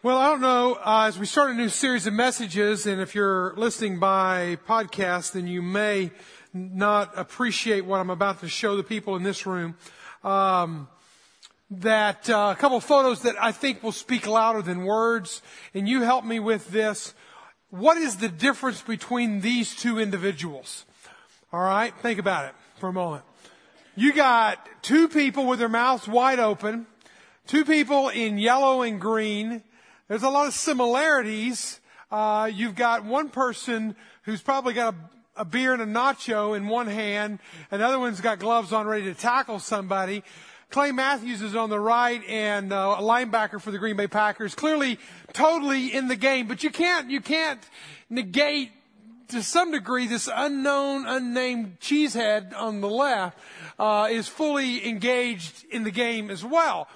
Well, I don't know. Uh, as we start a new series of messages, and if you're listening by podcast, then you may not appreciate what I'm about to show the people in this room. Um, that uh, a couple photos that I think will speak louder than words, and you help me with this. What is the difference between these two individuals? All right, think about it for a moment. You got two people with their mouths wide open, two people in yellow and green. There's a lot of similarities. Uh, you've got one person who's probably got a, a beer and a nacho in one hand. Another one's got gloves on ready to tackle somebody. Clay Matthews is on the right and uh, a linebacker for the Green Bay Packers. Clearly, totally in the game, but you can't you can't negate to some degree this unknown, unnamed cheesehead on the left uh, is fully engaged in the game as well.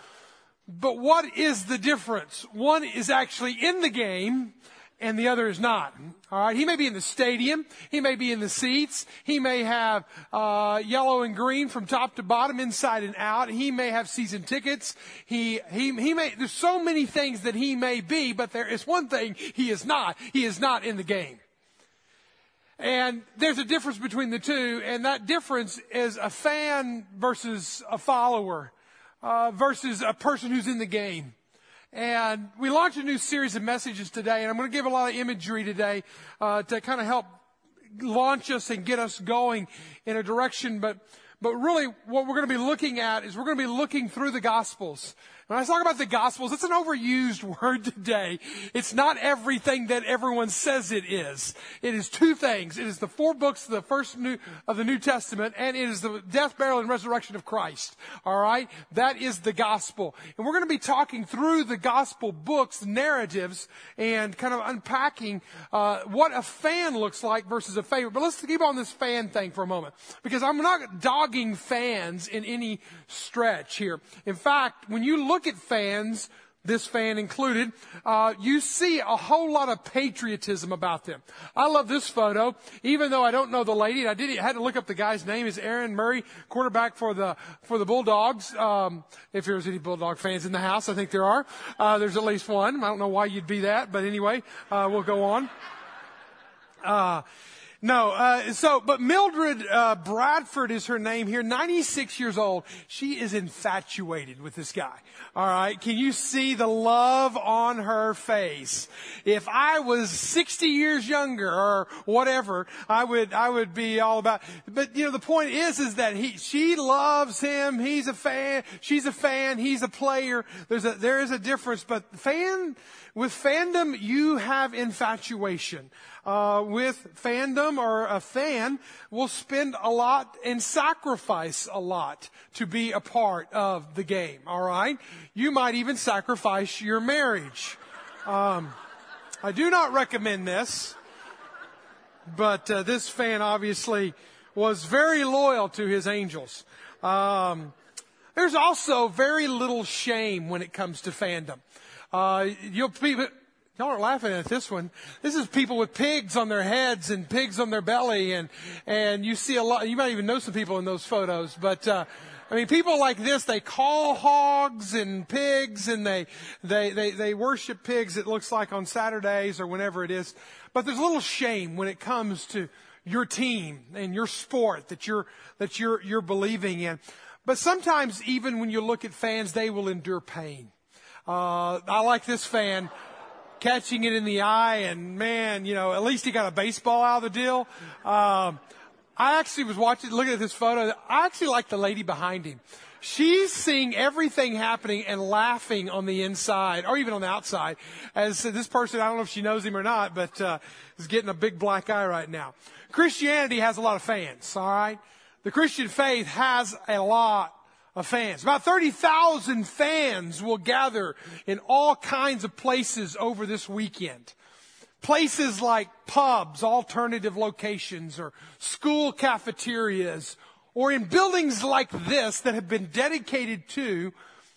But what is the difference? One is actually in the game and the other is not. All right, he may be in the stadium, he may be in the seats, he may have uh, yellow and green from top to bottom, inside and out. He may have season tickets. He he he may. There's so many things that he may be, but there is one thing he is not. He is not in the game. And there's a difference between the two, and that difference is a fan versus a follower uh, versus a person who's in the game. And we launched a new series of messages today, and I'm going to give a lot of imagery today uh, to kind of help launch us and get us going in a direction. But but really, what we're going to be looking at is we're going to be looking through the Gospels. When I talk about the Gospels, it's an overused word today. It's not everything that everyone says it is. It is two things. It is the four books of the first new, of the New Testament, and it is the death, burial, and resurrection of Christ. All right? That is the Gospel. And we're going to be talking through the Gospel books, narratives, and kind of unpacking uh, what a fan looks like versus a favorite. But let's keep on this fan thing for a moment. Because I'm not dogging fans in any stretch here. In fact, when you look look at fans, this fan included, uh, you see a whole lot of patriotism about them. I love this photo, even though I don't know the lady. I did I had to look up the guy's name. Is Aaron Murray, quarterback for the for the Bulldogs. Um, if there's any Bulldog fans in the house, I think there are. Uh, there's at least one. I don't know why you'd be that, but anyway, uh, we'll go on. No, uh, so, but Mildred uh, Bradford is her name here, 96 years old. She is infatuated with this guy. All right. Can you see the love on her face? If I was 60 years younger or whatever, I would, I would be all about, but you know, the point is, is that he, she loves him. He's a fan. She's a fan. He's a player. There's a, there is a difference, but fan, with fandom, you have infatuation uh, with fandom or a fan will spend a lot and sacrifice a lot to be a part of the game. All right, you might even sacrifice your marriage. Um, I do not recommend this, but uh, this fan obviously was very loyal to his angels. Um, there's also very little shame when it comes to fandom. Uh, you'll be, Y'all aren't laughing at this one. This is people with pigs on their heads and pigs on their belly, and and you see a lot. You might even know some people in those photos, but. Uh, I mean, people like this, they call hogs and pigs and they, they, they, they worship pigs, it looks like on Saturdays or whenever it is. But there's a little shame when it comes to your team and your sport that you're, that you're, you're believing in. But sometimes even when you look at fans, they will endure pain. Uh, I like this fan catching it in the eye, and man, you know, at least he got a baseball out of the deal. Um, I actually was watching, looking at this photo. I actually like the lady behind him. She's seeing everything happening and laughing on the inside, or even on the outside. As this person, I don't know if she knows him or not, but uh, is getting a big black eye right now. Christianity has a lot of fans. All right, the Christian faith has a lot of fans. About 30,000 fans will gather in all kinds of places over this weekend. Places like pubs, alternative locations, or school cafeterias, or in buildings like this that have been dedicated to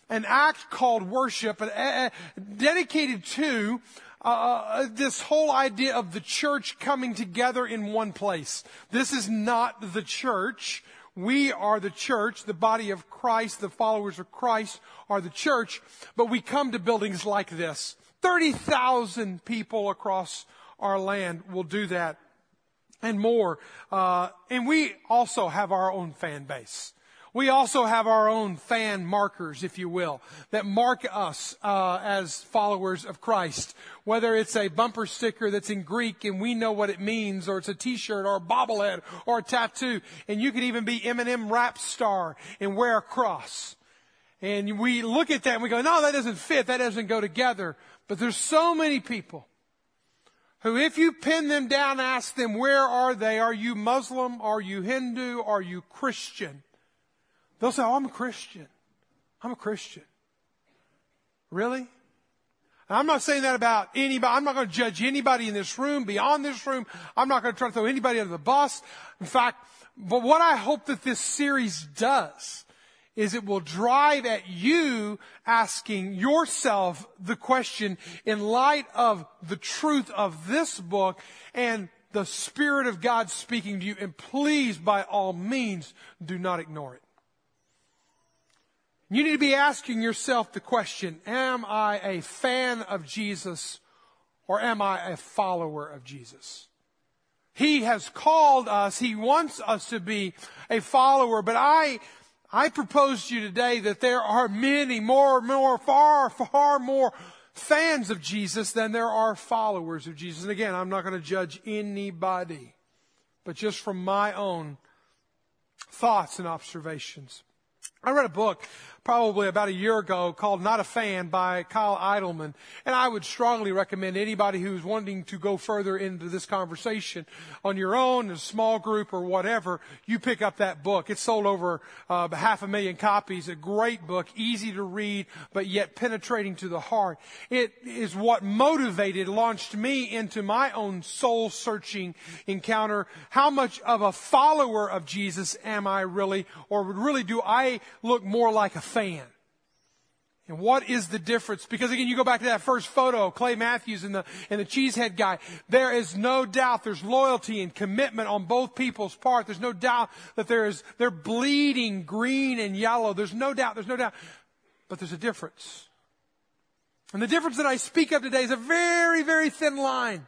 an act called worship, uh, dedicated to uh, uh, this whole idea of the church coming together in one place. This is not the church. We are the church, the body of Christ, the followers of Christ are the church, but we come to buildings like this. 30,000 people across our land will do that and more. Uh, and we also have our own fan base. We also have our own fan markers, if you will, that mark us uh, as followers of Christ. Whether it's a bumper sticker that's in Greek and we know what it means, or it's a T-shirt, or a bobblehead, or a tattoo, and you could even be Eminem rap star and wear a cross. And we look at that and we go, no, that doesn't fit. That doesn't go together. But there's so many people who, if you pin them down, ask them, where are they? Are you Muslim? Are you Hindu? Are you Christian? They'll say, Oh, I'm a Christian. I'm a Christian. Really? I'm not saying that about anybody. I'm not going to judge anybody in this room, beyond this room. I'm not going to try to throw anybody under the bus. In fact, but what I hope that this series does is it will drive at you asking yourself the question in light of the truth of this book and the Spirit of God speaking to you. And please, by all means, do not ignore it. You need to be asking yourself the question, am I a fan of Jesus or am I a follower of Jesus? He has called us, He wants us to be a follower, but I, I propose to you today that there are many more, more, far, far more fans of Jesus than there are followers of Jesus. And again, I'm not going to judge anybody, but just from my own thoughts and observations. I read a book probably about a year ago called Not a Fan by Kyle Idleman. And I would strongly recommend anybody who's wanting to go further into this conversation on your own, in a small group or whatever, you pick up that book. It's sold over uh, half a million copies. A great book, easy to read, but yet penetrating to the heart. It is what motivated, launched me into my own soul searching encounter. How much of a follower of Jesus am I really, or really do I look more like a fan. And what is the difference? Because again, you go back to that first photo, Clay Matthews and the, and the cheesehead guy. There is no doubt there's loyalty and commitment on both people's part. There's no doubt that there is, they're bleeding green and yellow. There's no doubt, there's no doubt. But there's a difference. And the difference that I speak of today is a very, very thin line.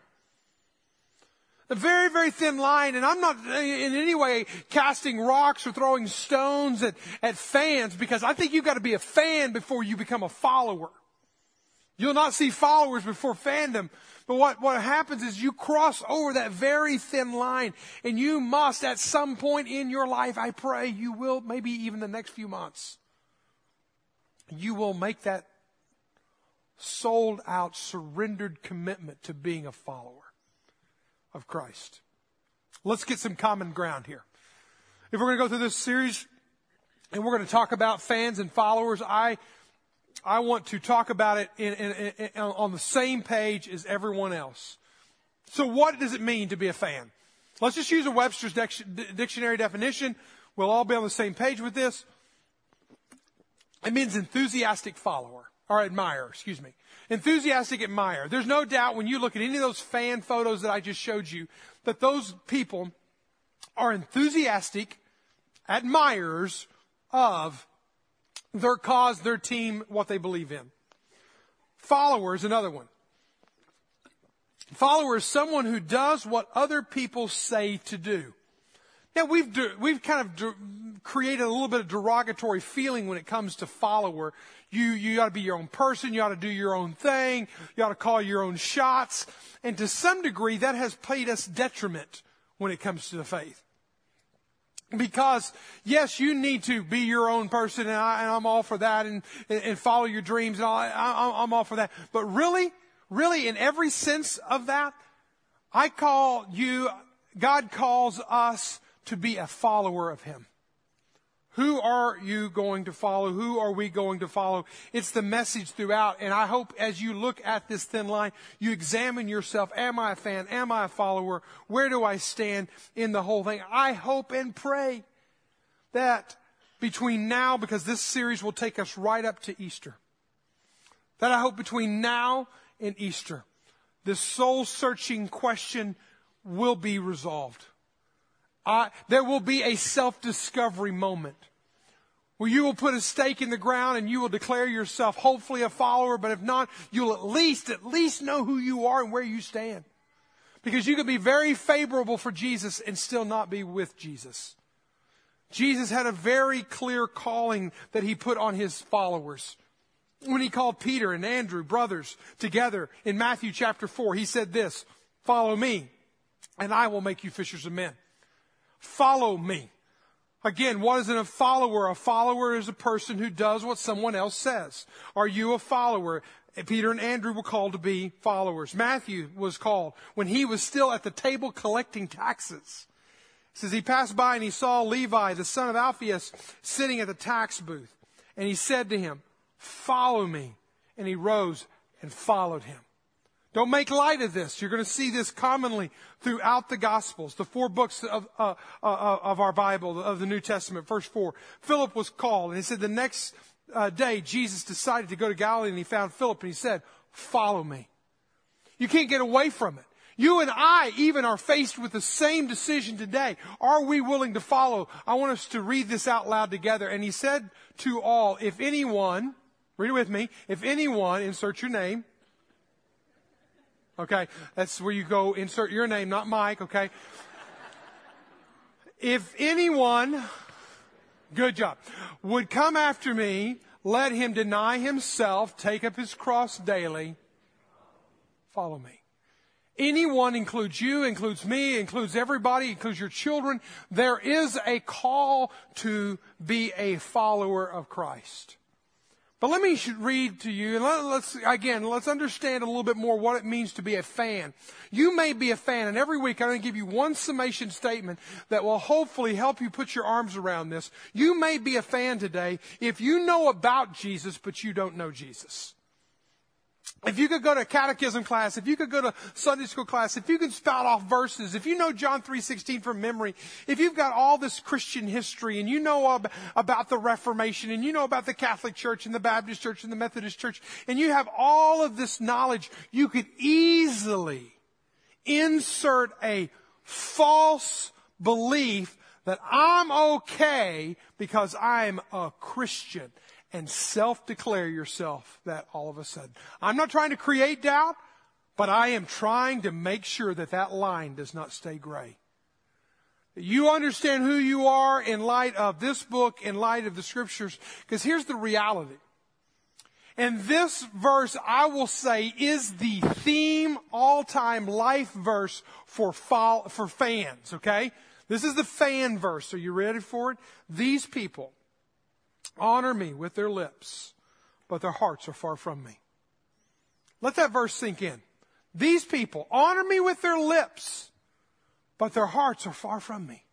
A very, very thin line, and I'm not in any way casting rocks or throwing stones at, at fans because I think you've got to be a fan before you become a follower. You'll not see followers before fandom. But what, what happens is you cross over that very thin line and you must at some point in your life, I pray you will, maybe even the next few months, you will make that sold out, surrendered commitment to being a follower of Christ. Let's get some common ground here. If we're going to go through this series and we're going to talk about fans and followers, I, I want to talk about it in, in, in, on the same page as everyone else. So what does it mean to be a fan? Let's just use a Webster's dictionary definition. We'll all be on the same page with this. It means enthusiastic follower or admirer, excuse me enthusiastic admirer. There's no doubt when you look at any of those fan photos that I just showed you that those people are enthusiastic admirers of their cause, their team, what they believe in. Followers, another one. Follower is someone who does what other people say to do. Now we've we've kind of created a little bit of derogatory feeling when it comes to follower. You you ought to be your own person. You ought to do your own thing. You ought to call your own shots. And to some degree, that has played us detriment when it comes to the faith. Because yes, you need to be your own person, and, I, am all for that, and, and follow your dreams, and all, I, I'm all for that. But really, really, in every sense of that, I call you. God calls us to be a follower of Him. Who are you going to follow? Who are we going to follow? It's the message throughout. And I hope as you look at this thin line, you examine yourself. Am I a fan? Am I a follower? Where do I stand in the whole thing? I hope and pray that between now, because this series will take us right up to Easter, that I hope between now and Easter, this soul searching question will be resolved there will be a self discovery moment where you will put a stake in the ground and you will declare yourself hopefully a follower, but if not, you'll at least, at least know who you are and where you stand. Because you could be very favorable for Jesus and still not be with Jesus. Jesus had a very clear calling that he put on his followers. When he called Peter and Andrew, brothers, together in Matthew chapter 4, he said this, follow me and I will make you fishers of men. Follow me. Again, what is a follower? A follower is a person who does what someone else says. Are you a follower? Peter and Andrew were called to be followers. Matthew was called when he was still at the table collecting taxes. It says he passed by and he saw Levi, the son of Alphaeus, sitting at the tax booth. And he said to him, follow me. And he rose and followed him. Don't make light of this. You're going to see this commonly throughout the Gospels, the four books of, uh, uh, of our Bible, of the New Testament, first four. Philip was called, and he said the next uh, day, Jesus decided to go to Galilee, and he found Philip, and he said, Follow me. You can't get away from it. You and I even are faced with the same decision today. Are we willing to follow? I want us to read this out loud together. And he said to all, if anyone, read it with me, if anyone, insert your name, Okay. That's where you go insert your name, not Mike. Okay. if anyone, good job, would come after me, let him deny himself, take up his cross daily, follow me. Anyone includes you, includes me, includes everybody, includes your children. There is a call to be a follower of Christ. But let me read to you, and let's, again, let's understand a little bit more what it means to be a fan. You may be a fan, and every week I'm going to give you one summation statement that will hopefully help you put your arms around this. You may be a fan today if you know about Jesus, but you don't know Jesus. If you could go to catechism class, if you could go to Sunday school class, if you could spout off verses, if you know John 3.16 from memory, if you've got all this Christian history and you know about the Reformation and you know about the Catholic Church and the Baptist Church and the Methodist Church and you have all of this knowledge, you could easily insert a false belief that I'm okay because I'm a Christian and self declare yourself that all of a sudden. I'm not trying to create doubt, but I am trying to make sure that that line does not stay gray. You understand who you are in light of this book, in light of the scriptures, because here's the reality. And this verse, I will say, is the theme all-time life verse for, for fans, okay? This is the fan verse. Are you ready for it? These people honor me with their lips, but their hearts are far from me. Let that verse sink in. These people honor me with their lips, but their hearts are far from me.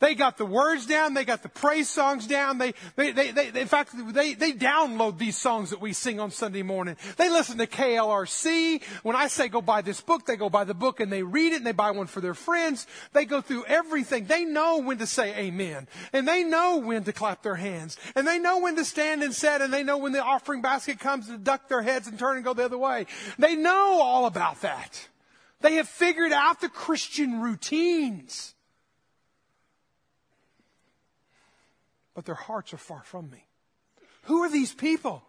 They got the words down. They got the praise songs down. They, they, they, they, in fact, they, they download these songs that we sing on Sunday morning. They listen to KLRC. When I say go buy this book, they go buy the book and they read it and they buy one for their friends. They go through everything. They know when to say amen. And they know when to clap their hands. And they know when to stand and set. And they know when the offering basket comes to duck their heads and turn and go the other way. They know all about that. They have figured out the Christian routines. But their hearts are far from me. Who are these people?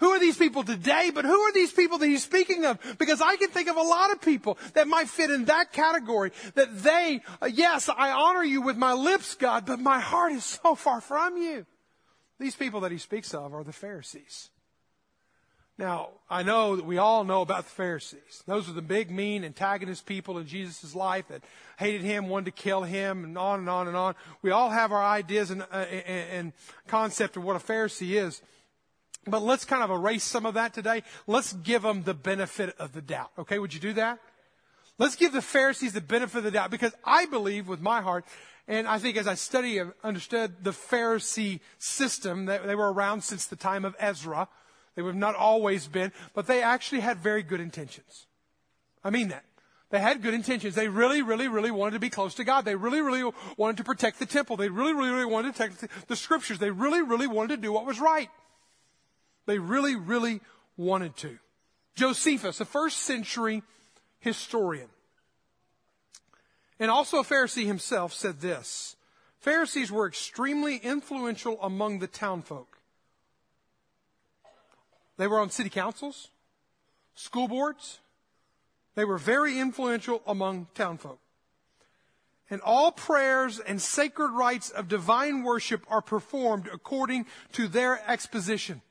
Who are these people today? But who are these people that he's speaking of? Because I can think of a lot of people that might fit in that category. That they, uh, yes, I honor you with my lips, God, but my heart is so far from you. These people that he speaks of are the Pharisees. Now, I know that we all know about the Pharisees. Those are the big, mean, antagonist people in Jesus' life that hated him, wanted to kill him, and on and on and on. We all have our ideas and, uh, and, concept of what a Pharisee is. But let's kind of erase some of that today. Let's give them the benefit of the doubt. Okay, would you do that? Let's give the Pharisees the benefit of the doubt because I believe with my heart, and I think as I study and understood the Pharisee system, that they were around since the time of Ezra. They have not always been, but they actually had very good intentions. I mean that. They had good intentions. They really, really, really wanted to be close to God. They really, really wanted to protect the temple. They really, really, really wanted to protect the scriptures. They really, really wanted to do what was right. They really, really wanted to. Josephus, a first century historian, and also a Pharisee himself, said this Pharisees were extremely influential among the townfolk. They were on city councils, school boards. They were very influential among townfolk. And all prayers and sacred rites of divine worship are performed according to their exposition.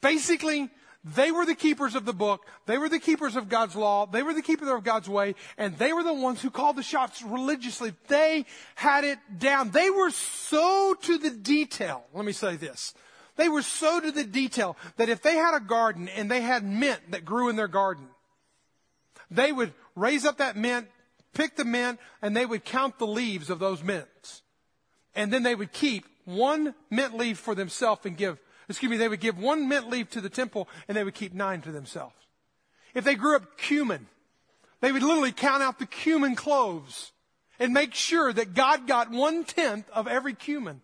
Basically, they were the keepers of the book. They were the keepers of God's law. They were the keepers of God's way. And they were the ones who called the shots religiously. They had it down. They were so to the detail. Let me say this. They were so to the detail that if they had a garden and they had mint that grew in their garden, they would raise up that mint, pick the mint, and they would count the leaves of those mints. And then they would keep one mint leaf for themselves and give excuse me, they would give one mint leaf to the temple and they would keep nine to themselves. If they grew up cumin, they would literally count out the cumin cloves and make sure that God got one tenth of every cumin.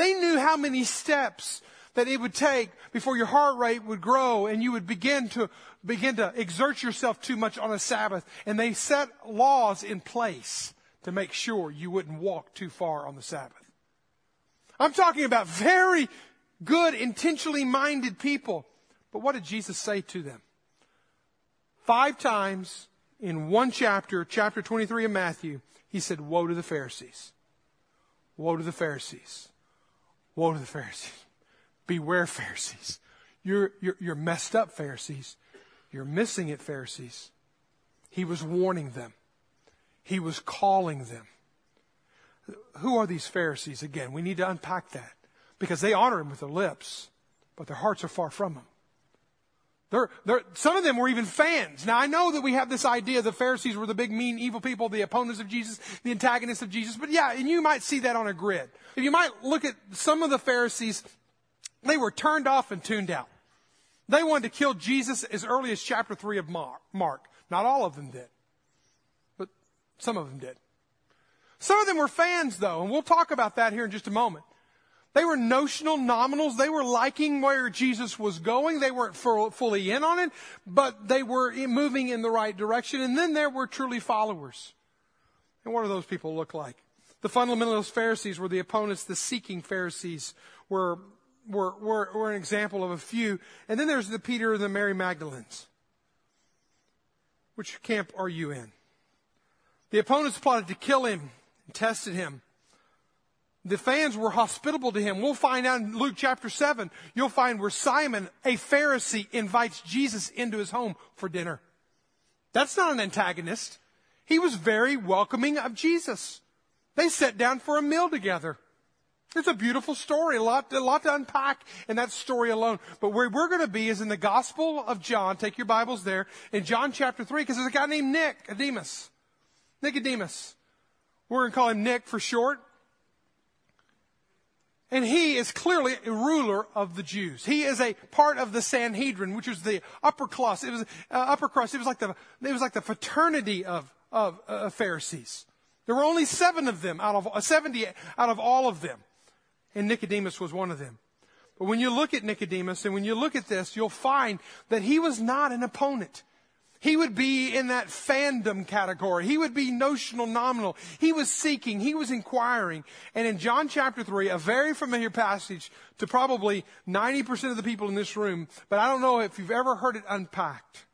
They knew how many steps that it would take before your heart rate would grow and you would begin to begin to exert yourself too much on a Sabbath. And they set laws in place to make sure you wouldn't walk too far on the Sabbath. I'm talking about very good, intentionally minded people. But what did Jesus say to them? Five times in one chapter, chapter 23 of Matthew, he said, Woe to the Pharisees. Woe to the Pharisees. Woe to the Pharisees. Beware, Pharisees. You're, you're, you're messed up, Pharisees. You're missing it, Pharisees. He was warning them. He was calling them. Who are these Pharisees? Again, we need to unpack that because they honor him with their lips, but their hearts are far from him. They're, they're, some of them were even fans. Now I know that we have this idea the Pharisees were the big, mean, evil people, the opponents of Jesus, the antagonists of Jesus. But yeah, and you might see that on a grid. If you might look at some of the Pharisees, they were turned off and tuned out. They wanted to kill Jesus as early as chapter 3 of Mark. Not all of them did, but some of them did. Some of them were fans though, and we'll talk about that here in just a moment. They were notional nominals. They were liking where Jesus was going. They weren't fully in on it, but they were moving in the right direction. And then there were truly followers. And what do those people look like? The fundamentalist Pharisees were the opponents. The seeking Pharisees were, were, were, were an example of a few. And then there's the Peter and the Mary Magdalens. Which camp are you in? The opponents plotted to kill him and tested him. The fans were hospitable to him. We'll find out in Luke chapter 7, you'll find where Simon, a Pharisee, invites Jesus into his home for dinner. That's not an antagonist. He was very welcoming of Jesus. They sat down for a meal together. It's a beautiful story, a lot, a lot to unpack in that story alone. But where we're going to be is in the Gospel of John. Take your Bibles there in John chapter 3, because there's a guy named Nicodemus. Nicodemus. We're going to call him Nick for short. And he is clearly a ruler of the Jews. He is a part of the Sanhedrin, which was the upper class. It was uh, upper crust. It was like the it was like the fraternity of of uh, Pharisees. There were only seven of them out of uh, seventy out of all of them, and Nicodemus was one of them. But when you look at Nicodemus and when you look at this, you'll find that he was not an opponent. He would be in that fandom category. He would be notional, nominal. He was seeking. He was inquiring. And in John chapter 3, a very familiar passage to probably 90% of the people in this room, but I don't know if you've ever heard it unpacked.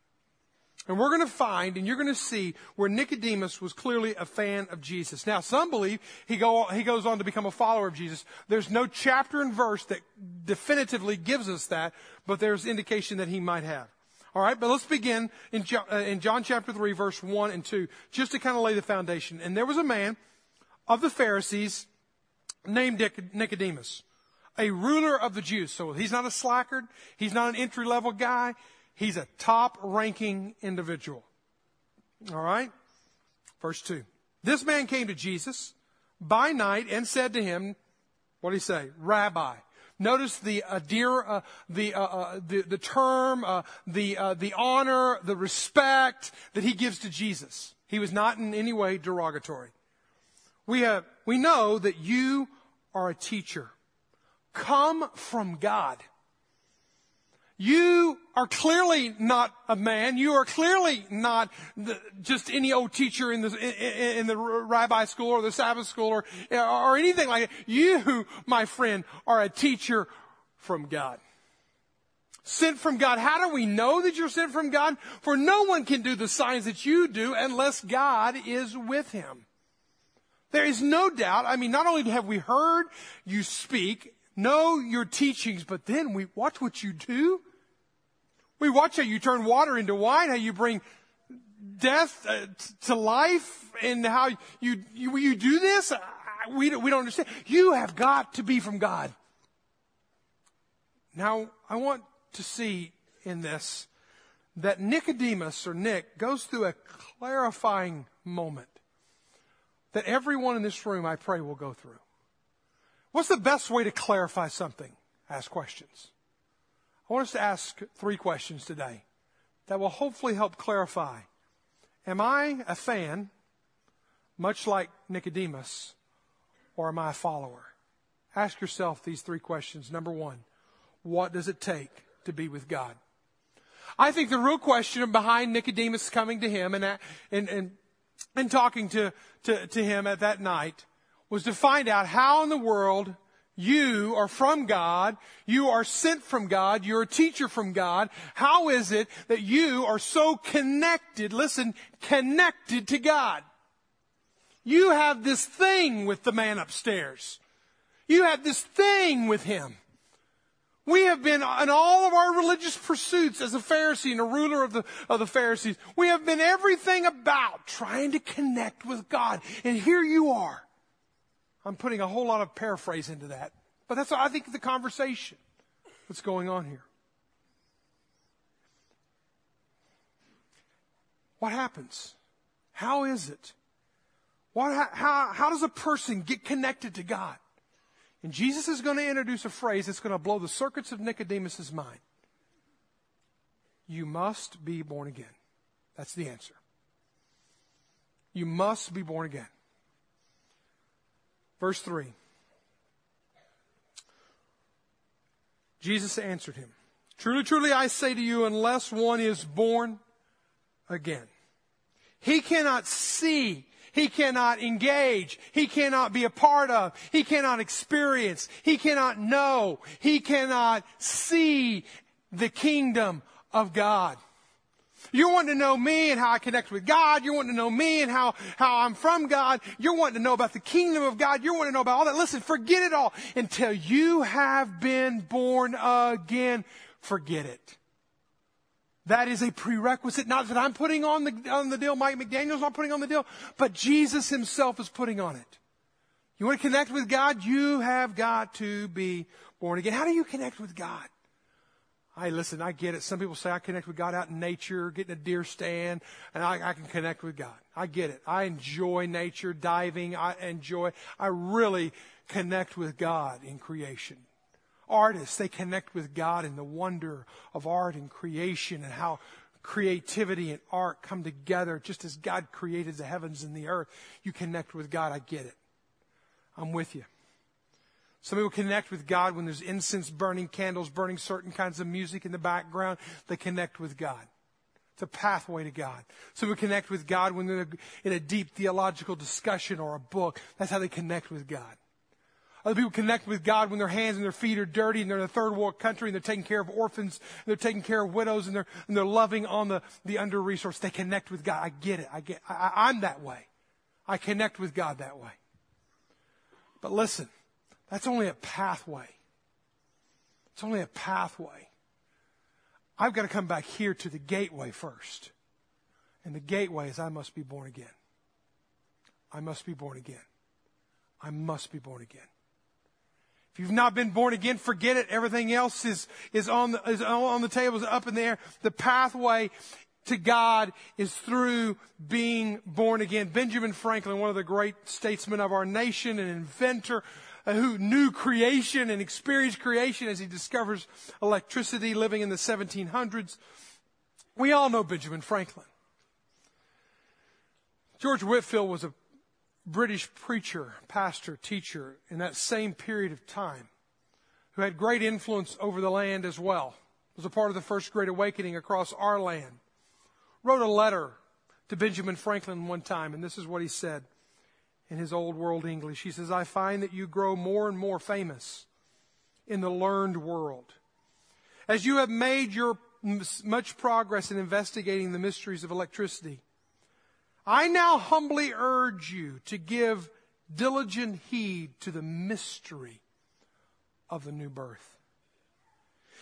And we're going to find, and you're going to see, where Nicodemus was clearly a fan of Jesus. Now, some believe he, go, he goes on to become a follower of Jesus. There's no chapter and verse that definitively gives us that, but there's indication that he might have. All right, but let's begin in John, uh, in John chapter 3, verse 1 and 2, just to kind of lay the foundation. And there was a man of the Pharisees named Nicodemus, a ruler of the Jews. So he's not a slacker, he's not an entry level guy, he's a top ranking individual. All right, verse 2. This man came to Jesus by night and said to him, what did he say? Rabbi. Notice the uh, dear, uh, the, uh, uh the, the term, uh, the uh, the honor, the respect that he gives to Jesus. He was not in any way derogatory. We have we know that you are a teacher, come from God. You are clearly not a man. You are clearly not the, just any old teacher in the, in, in, the rabbi school or the Sabbath school or, or anything like that. You, my friend, are a teacher from God. Sent from God. How do we know that you're sent from God? For no one can do the signs that you do unless God is with him. There is no doubt. I mean, not only have we heard you speak, know your teachings, but then we watch what you do. We watch how you turn water into wine, how you bring death uh, to life, and how you, you, you do this. We, we don't understand. You have got to be from God. Now, I want to see in this that Nicodemus or Nick goes through a clarifying moment that everyone in this room, I pray, will go through. What's the best way to clarify something? Ask questions. I want us to ask three questions today that will hopefully help clarify. Am I a fan, much like Nicodemus, or am I a follower? Ask yourself these three questions. Number one, what does it take to be with God? I think the real question behind Nicodemus coming to him and, uh, and, and, and talking to, to, to him at that night was to find out how in the world you are from God. You are sent from God. You're a teacher from God. How is it that you are so connected, listen, connected to God? You have this thing with the man upstairs. You have this thing with him. We have been in all of our religious pursuits as a Pharisee and a ruler of the, of the Pharisees. We have been everything about trying to connect with God. And here you are I'm putting a whole lot of paraphrase into that. But that's, I think, the conversation that's going on here. What happens? How is it? What, how, how does a person get connected to God? And Jesus is going to introduce a phrase that's going to blow the circuits of Nicodemus's mind. You must be born again. That's the answer. You must be born again. Verse 3. Jesus answered him, Truly, truly, I say to you, unless one is born again, he cannot see, he cannot engage, he cannot be a part of, he cannot experience, he cannot know, he cannot see the kingdom of God. You're wanting to know me and how I connect with God. You're wanting to know me and how, how I'm from God. You're wanting to know about the kingdom of God. You're wanting to know about all that. Listen, forget it all until you have been born again. Forget it. That is a prerequisite. Not that I'm putting on the, on the deal. Mike McDaniel's not putting on the deal, but Jesus himself is putting on it. You want to connect with God? You have got to be born again. How do you connect with God? I listen, I get it. Some people say I connect with God out in nature, getting a deer stand, and I, I, can connect with God. I get it. I enjoy nature, diving. I enjoy, I really connect with God in creation. Artists, they connect with God in the wonder of art and creation and how creativity and art come together just as God created the heavens and the earth. You connect with God. I get it. I'm with you. Some people connect with God when there's incense burning, candles burning, certain kinds of music in the background. They connect with God. It's a pathway to God. Some people connect with God when they're in a deep theological discussion or a book. That's how they connect with God. Other people connect with God when their hands and their feet are dirty and they're in a third world country and they're taking care of orphans, and they're taking care of widows and they're, and they're loving on the, the under resourced. They connect with God. I get it. I get, I, I'm that way. I connect with God that way. But listen, that's only a pathway. It's only a pathway. I've got to come back here to the gateway first. And the gateway is I must be born again. I must be born again. I must be born again. If you've not been born again, forget it. Everything else is, is on the, is on the table, is up in there. The pathway to God is through being born again. Benjamin Franklin, one of the great statesmen of our nation, an inventor, who knew creation and experienced creation as he discovers electricity living in the 1700s. We all know Benjamin Franklin. George Whitefield was a British preacher, pastor, teacher in that same period of time who had great influence over the land as well. was a part of the first great awakening across our land, wrote a letter to Benjamin Franklin one time, and this is what he said in his old world English. He says, I find that you grow more and more famous in the learned world. As you have made your much progress in investigating the mysteries of electricity, I now humbly urge you to give diligent heed to the mystery of the new birth.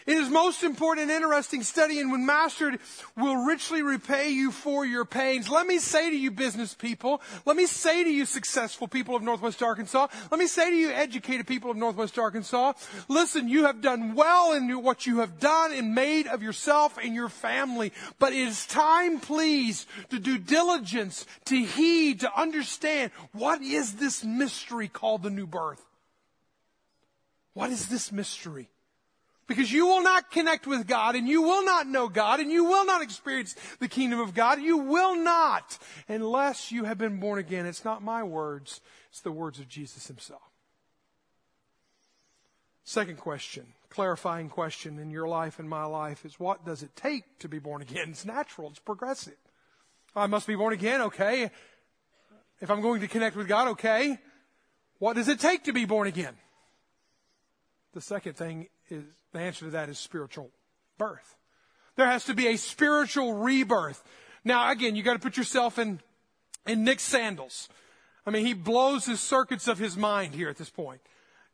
It is most important and interesting study, and when mastered, will richly repay you for your pains. Let me say to you, business people, let me say to you, successful people of Northwest Arkansas, let me say to you, educated people of Northwest Arkansas, listen, you have done well in what you have done and made of yourself and your family, but it is time, please, to do diligence, to heed, to understand what is this mystery called the new birth? What is this mystery? Because you will not connect with God and you will not know God and you will not experience the kingdom of God. You will not unless you have been born again. It's not my words. It's the words of Jesus himself. Second question, clarifying question in your life and my life is what does it take to be born again? It's natural. It's progressive. I must be born again. Okay. If I'm going to connect with God, okay. What does it take to be born again? The second thing is the answer to that is spiritual birth. There has to be a spiritual rebirth. Now, again, you got to put yourself in, in Nick's sandals. I mean, he blows his circuits of his mind here at this point.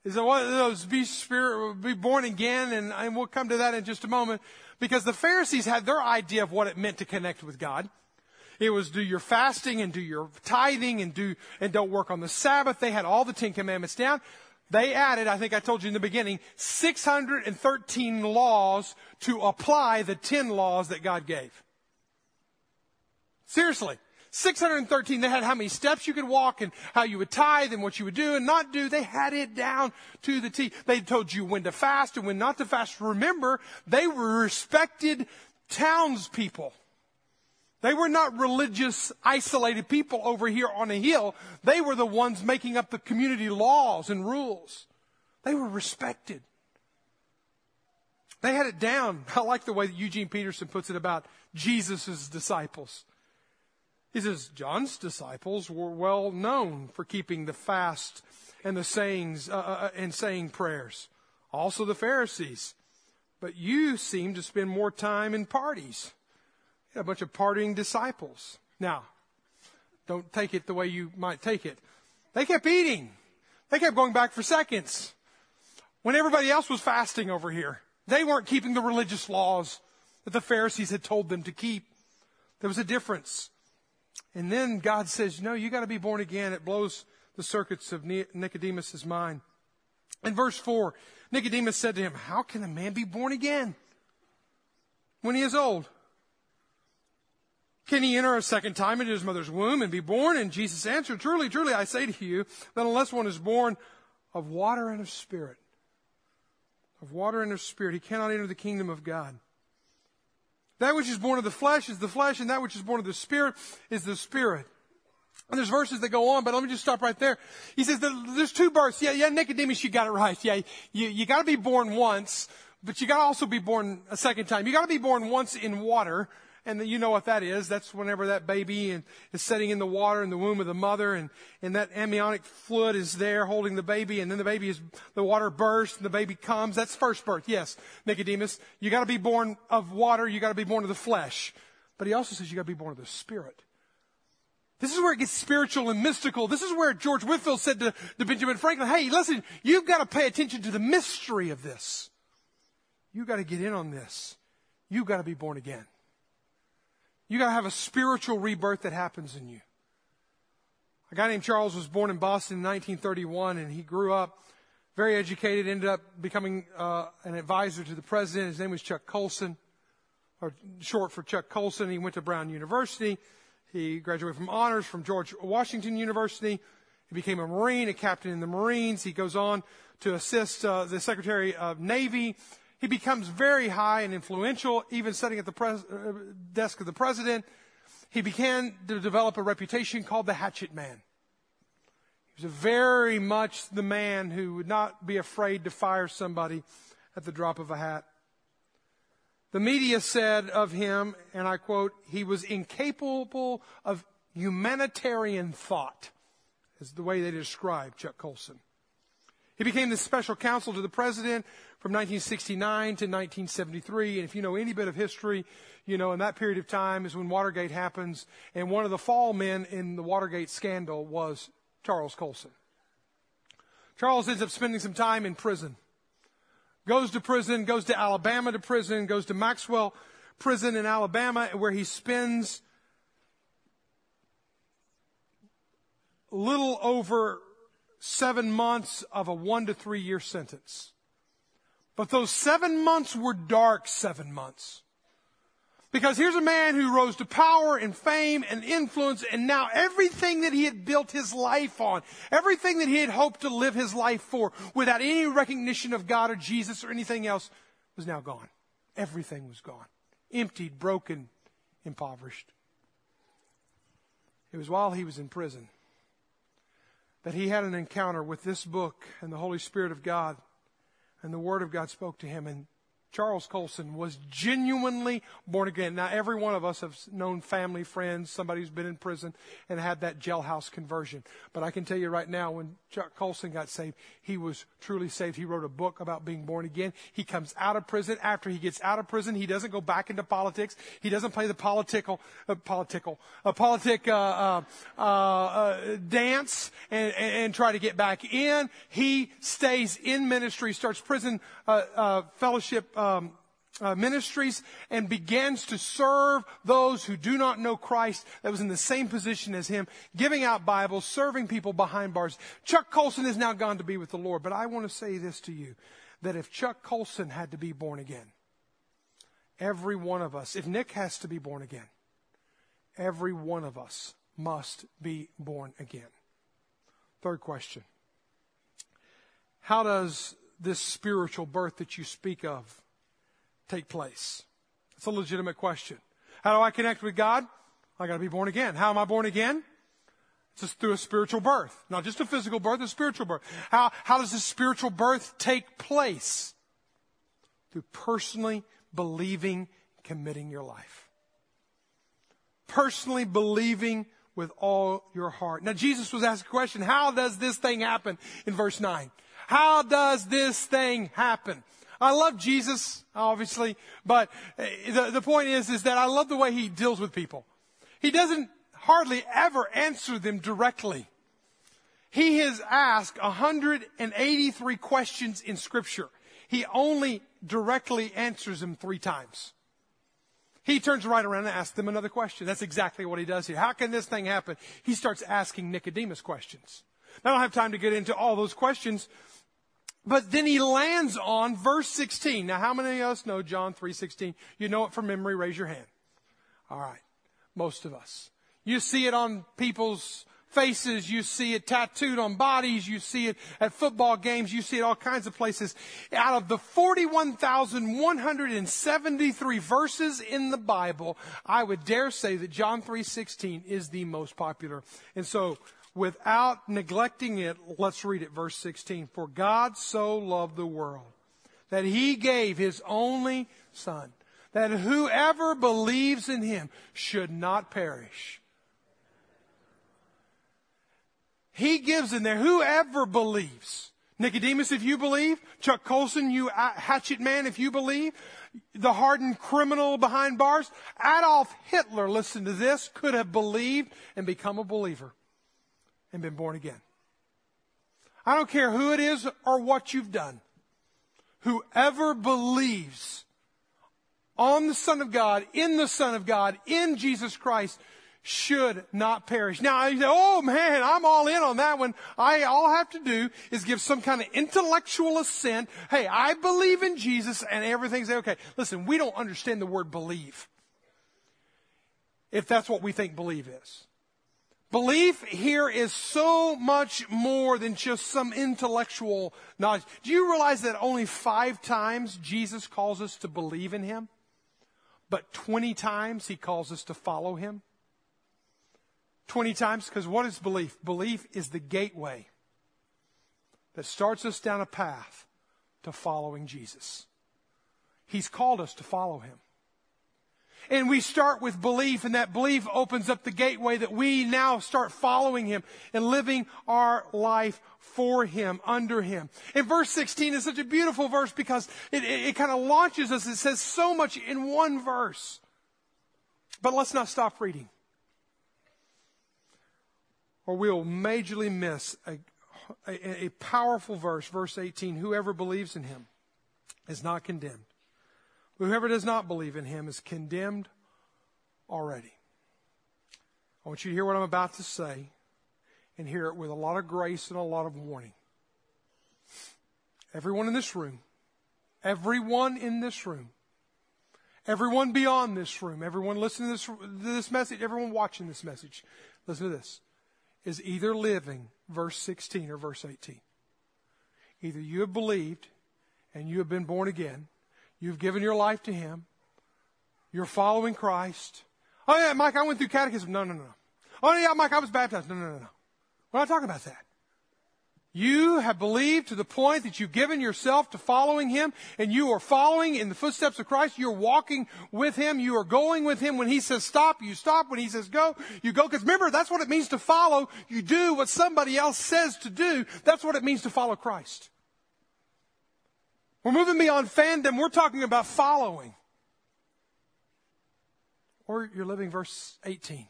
Is that what those be spirit, be born again? And, and we'll come to that in just a moment because the Pharisees had their idea of what it meant to connect with God. It was do your fasting and do your tithing and do, and don't work on the Sabbath. They had all the Ten Commandments down. They added, I think I told you in the beginning, 613 laws to apply the 10 laws that God gave. Seriously. 613, they had how many steps you could walk and how you would tithe and what you would do and not do. They had it down to the T. They told you when to fast and when not to fast. Remember, they were respected townspeople. They were not religious, isolated people over here on a hill. They were the ones making up the community laws and rules. They were respected. They had it down. I like the way that Eugene Peterson puts it about Jesus' disciples. He says, John's disciples were well known for keeping the fast and the sayings uh, uh, uh and saying prayers. Also the Pharisees. But you seem to spend more time in parties a bunch of partying disciples. Now, don't take it the way you might take it. They kept eating. They kept going back for seconds. When everybody else was fasting over here, they weren't keeping the religious laws that the Pharisees had told them to keep. There was a difference. And then God says, no, you got to be born again. It blows the circuits of Nicodemus' mind. In verse 4, Nicodemus said to him, How can a man be born again when he is old? Can he enter a second time into his mother's womb and be born? And Jesus answered, Truly, truly, I say to you that unless one is born of water and of spirit, of water and of spirit, he cannot enter the kingdom of God. That which is born of the flesh is the flesh, and that which is born of the spirit is the spirit. And there's verses that go on, but let me just stop right there. He says there's two births. Yeah, yeah, Nicodemus, you got it right. Yeah, you, you got to be born once, but you got to also be born a second time. You got to be born once in water, and you know what that is. That's whenever that baby is sitting in the water in the womb of the mother and, and that amniotic fluid is there holding the baby and then the baby is, the water bursts and the baby comes. That's first birth. Yes, Nicodemus. You gotta be born of water. You gotta be born of the flesh. But he also says you gotta be born of the spirit. This is where it gets spiritual and mystical. This is where George Whitefield said to, to Benjamin Franklin, hey, listen, you've got to pay attention to the mystery of this. You've got to get in on this. You've got to be born again. You got to have a spiritual rebirth that happens in you. A guy named Charles was born in Boston in 1931, and he grew up very educated, ended up becoming uh, an advisor to the president. His name was Chuck Colson, or short for Chuck Colson. He went to Brown University. He graduated from honors from George Washington University. He became a Marine, a captain in the Marines. He goes on to assist uh, the Secretary of Navy he becomes very high and influential, even sitting at the pres- uh, desk of the president. He began to develop a reputation called the Hatchet Man. He was very much the man who would not be afraid to fire somebody at the drop of a hat. The media said of him, and I quote, he was incapable of humanitarian thought, is the way they described Chuck Colson. He became the special counsel to the president from 1969 to 1973. And if you know any bit of history, you know, in that period of time is when Watergate happens. And one of the fall men in the Watergate scandal was Charles Colson. Charles ends up spending some time in prison. Goes to prison, goes to Alabama to prison, goes to Maxwell prison in Alabama where he spends little over seven months of a one to three year sentence. But those seven months were dark seven months. Because here's a man who rose to power and fame and influence, and now everything that he had built his life on, everything that he had hoped to live his life for, without any recognition of God or Jesus or anything else, was now gone. Everything was gone. Emptied, broken, impoverished. It was while he was in prison that he had an encounter with this book and the Holy Spirit of God, and the Word of God spoke to him, and Charles Colson was genuinely born again. Now, every one of us have known family, friends, somebody who's been in prison and had that jailhouse conversion. But I can tell you right now, when Chuck Colson got saved, he was truly saved. He wrote a book about being born again. He comes out of prison. After he gets out of prison, he doesn't go back into politics. He doesn't play the political, uh, political, uh, politic uh, uh, uh, uh dance and, and, and, try to get back in. He stays in ministry, starts prison fellowship um, uh, ministries and begins to serve those who do not know Christ that was in the same position as him, giving out Bibles, serving people behind bars. Chuck Colson has now gone to be with the Lord, but I want to say this to you that if Chuck Colson had to be born again, every one of us, if Nick has to be born again, every one of us must be born again. Third question How does this spiritual birth that you speak of take place? It's a legitimate question. How do I connect with God? I got to be born again. How am I born again? It's just through a spiritual birth, not just a physical birth, a spiritual birth. How, how does this spiritual birth take place? Through personally believing, committing your life. Personally believing with all your heart. Now, Jesus was asked a question, how does this thing happen in verse 9? How does this thing happen? I love Jesus, obviously, but eh, the, the point is, is that I love the way he deals with people. He doesn't hardly ever answer them directly. He has asked 183 questions in scripture. He only directly answers them three times. He turns right around and asks them another question. That's exactly what he does here. How can this thing happen? He starts asking Nicodemus questions. Now, I don't have time to get into all those questions, but then he lands on verse 16. Now, how many of us know John 3.16? You know it from memory. Raise your hand. All right. Most of us. You see it on people's faces. You see it tattooed on bodies. You see it at football games. You see it all kinds of places. Out of the 41,173 verses in the Bible, I would dare say that John 3.16 is the most popular. And so without neglecting it, let's read it, verse 16. For God so loved the world that he gave his only son, that whoever believes in him should not perish. He gives in there, whoever believes. Nicodemus, if you believe. Chuck Colson, you hatchet man, if you believe. The hardened criminal behind bars. Adolf Hitler, listen to this, could have believed and become a believer and been born again. I don't care who it is or what you've done. Whoever believes on the Son of God, in the Son of God, in Jesus Christ, should not perish. Now, you say, oh man, I'm all in on that one. I, all have to do is give some kind of intellectual assent. Hey, I believe in Jesus and everything's okay. Listen, we don't understand the word believe. If that's what we think believe is. Belief here is so much more than just some intellectual knowledge. Do you realize that only five times Jesus calls us to believe in Him? But 20 times He calls us to follow Him? 20 times? Because what is belief? Belief is the gateway that starts us down a path to following Jesus. He's called us to follow Him. And we start with belief, and that belief opens up the gateway that we now start following Him and living our life for Him, under Him. And verse 16 is such a beautiful verse because it, it, it kind of launches us. It says so much in one verse. But let's not stop reading. Or we'll majorly miss a, a, a powerful verse, verse 18. Whoever believes in Him is not condemned. Whoever does not believe in him is condemned already. I want you to hear what I'm about to say and hear it with a lot of grace and a lot of warning. Everyone in this room, everyone in this room, everyone beyond this room, everyone listening to this, this message, everyone watching this message, listen to this, is either living verse 16 or verse 18. Either you have believed and you have been born again, You've given your life to Him. You're following Christ. Oh yeah, Mike, I went through catechism. No, no, no. Oh yeah, Mike, I was baptized. No, no, no, no. We're not talking about that. You have believed to the point that you've given yourself to following Him and you are following in the footsteps of Christ. You're walking with Him. You are going with Him. When He says stop, you stop. When He says go, you go. Because remember, that's what it means to follow. You do what somebody else says to do. That's what it means to follow Christ. We're moving beyond fandom. We're talking about following. Or you're living verse 18.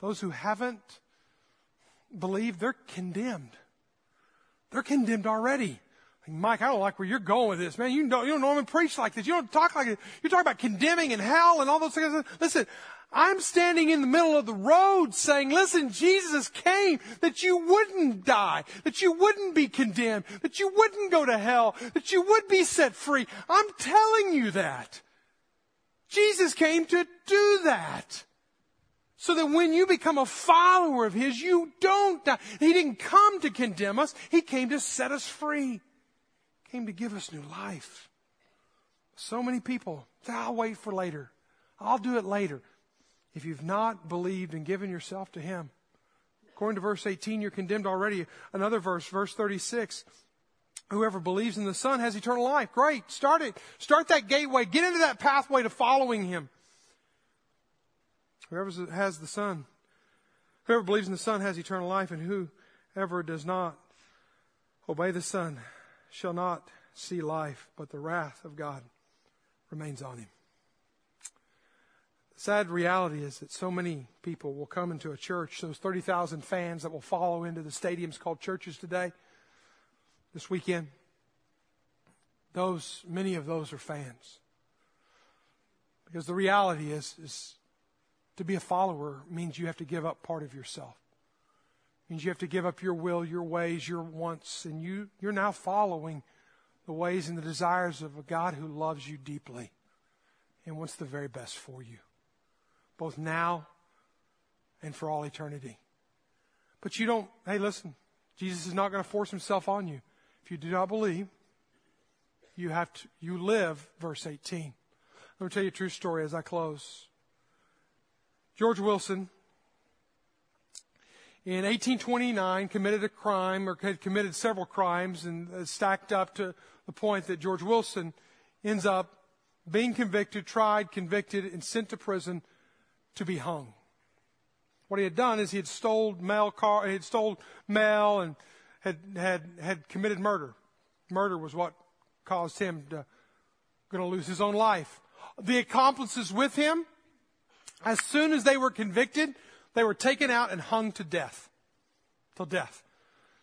Those who haven't believed, they're condemned. They're condemned already. Mike, I don't like where you're going with this, man. You don't, you don't normally preach like this. You don't talk like it. You're talking about condemning and hell and all those things. Listen, I'm standing in the middle of the road saying, listen, Jesus came that you wouldn't die, that you wouldn't be condemned, that you wouldn't go to hell, that you would be set free. I'm telling you that. Jesus came to do that. So that when you become a follower of His, you don't die. He didn't come to condemn us. He came to set us free. He came to give us new life. So many people, I'll wait for later. I'll do it later if you've not believed and given yourself to Him. According to verse 18, you're condemned already. Another verse, verse 36. Whoever believes in the Son has eternal life. Great. Start it. Start that gateway. Get into that pathway to following Him. Whoever has the Son, whoever believes in the Son has eternal life, and whoever does not obey the Son shall not see life, but the wrath of God remains on him. Sad reality is that so many people will come into a church, those 30,000 fans that will follow into the stadiums called churches today, this weekend, those, many of those are fans. Because the reality is, is to be a follower means you have to give up part of yourself. It means you have to give up your will, your ways, your wants, and you, you're now following the ways and the desires of a God who loves you deeply and wants the very best for you both now and for all eternity. But you don't, hey, listen, Jesus is not going to force himself on you. If you do not believe, you have to, you live, verse 18. Let me tell you a true story as I close. George Wilson, in 1829, committed a crime or had committed several crimes and stacked up to the point that George Wilson ends up being convicted, tried, convicted, and sent to prison to be hung. What he had done is he had stole mail car, he had stole mail and had, had, had committed murder. Murder was what caused him to going to lose his own life. The accomplices with him, as soon as they were convicted, they were taken out and hung to death. Till death.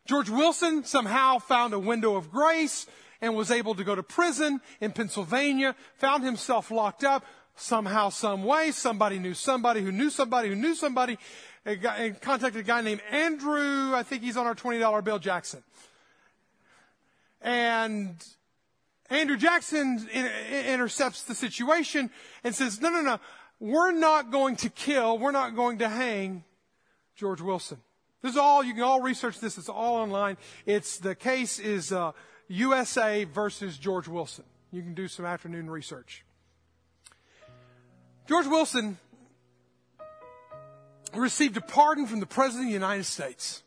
George Wilson somehow found a window of grace and was able to go to prison in Pennsylvania, found himself locked up, somehow, some way. Somebody knew somebody who knew somebody who knew somebody and contacted a guy named Andrew. I think he's on our $20 bill, Jackson. And Andrew Jackson intercepts the situation and says, no, no, no, we're not going to kill, we're not going to hang George Wilson. This is all, you can all research this, it's all online. It's, the case is, uh, USA versus George Wilson. You can do some afternoon research. George Wilson received a pardon from the President of the United States.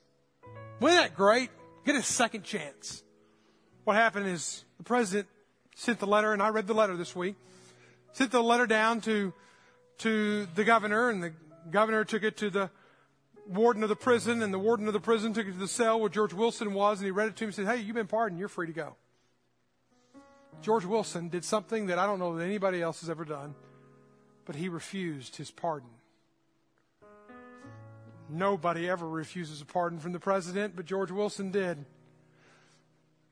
Wasn't that great? Get a second chance. What happened is the President sent the letter, and I read the letter this week. Sent the letter down to to the governor, and the governor took it to the warden of the prison, and the warden of the prison took it to the cell where George Wilson was, and he read it to him and said, Hey, you've been pardoned, you're free to go. George Wilson did something that I don't know that anybody else has ever done, but he refused his pardon. Nobody ever refuses a pardon from the president, but George Wilson did.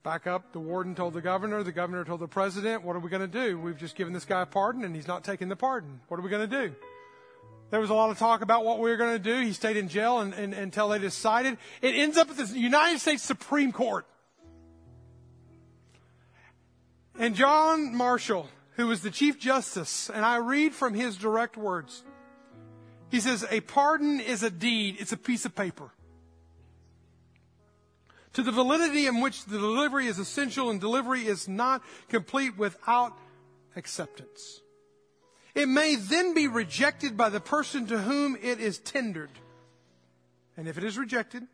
Back up, the warden told the governor, the governor told the president, what are we going to do? We've just given this guy a pardon and he's not taking the pardon. What are we going to do? There was a lot of talk about what we were going to do. He stayed in jail and, and, until they decided. It ends up at the United States Supreme Court. And John Marshall, who was the Chief Justice, and I read from his direct words. He says, A pardon is a deed, it's a piece of paper. To the validity in which the delivery is essential and delivery is not complete without acceptance. It may then be rejected by the person to whom it is tendered. And if it is rejected,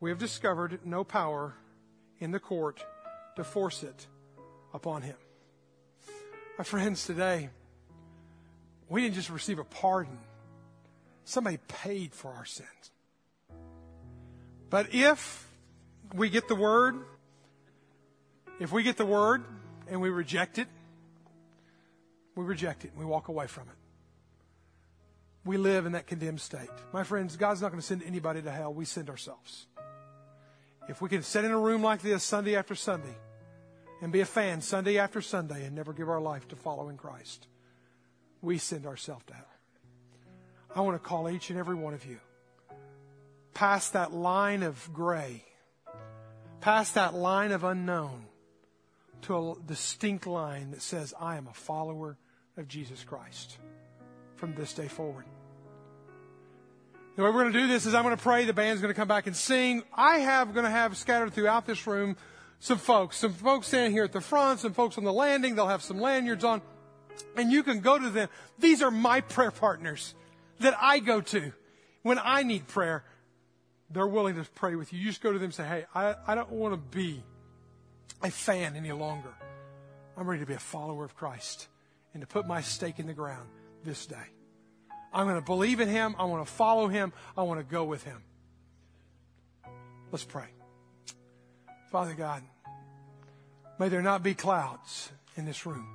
we have discovered no power in the court to force it upon him. My friends, today, we didn't just receive a pardon, somebody paid for our sins. But if we get the word, if we get the word and we reject it, we reject it and we walk away from it. We live in that condemned state. My friends, God's not going to send anybody to hell. We send ourselves. If we can sit in a room like this Sunday after Sunday and be a fan Sunday after Sunday and never give our life to following Christ, we send ourselves to hell. I want to call each and every one of you past that line of gray, past that line of unknown, to a distinct line that says, I am a follower of Jesus Christ from this day forward. The way we're going to do this is I'm going to pray. The band's going to come back and sing. I have going to have scattered throughout this room some folks, some folks standing here at the front, some folks on the landing. They'll have some lanyards on, and you can go to them. These are my prayer partners that I go to when I need prayer. They're willing to pray with you. You just go to them and say, Hey, I, I don't want to be a fan any longer. I'm ready to be a follower of Christ and to put my stake in the ground this day. I'm going to believe in Him. I want to follow Him. I want to go with Him. Let's pray. Father God, may there not be clouds in this room.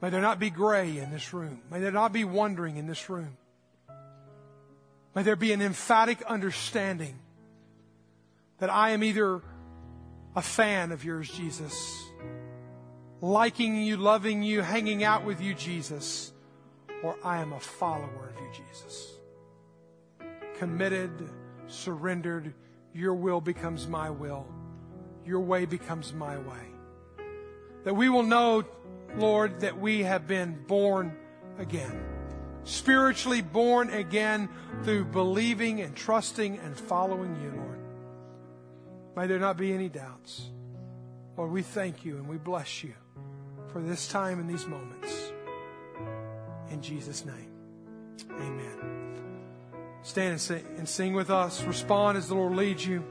May there not be gray in this room. May there not be wondering in this room. May there be an emphatic understanding that I am either a fan of yours, Jesus, liking you, loving you, hanging out with you, Jesus, or I am a follower of you, Jesus. Committed, surrendered, your will becomes my will, your way becomes my way. That we will know, Lord, that we have been born again spiritually born again through believing and trusting and following you, Lord. May there not be any doubts. Lord, we thank you and we bless you for this time and these moments. In Jesus' name, amen. Stand and sing, and sing with us. Respond as the Lord leads you.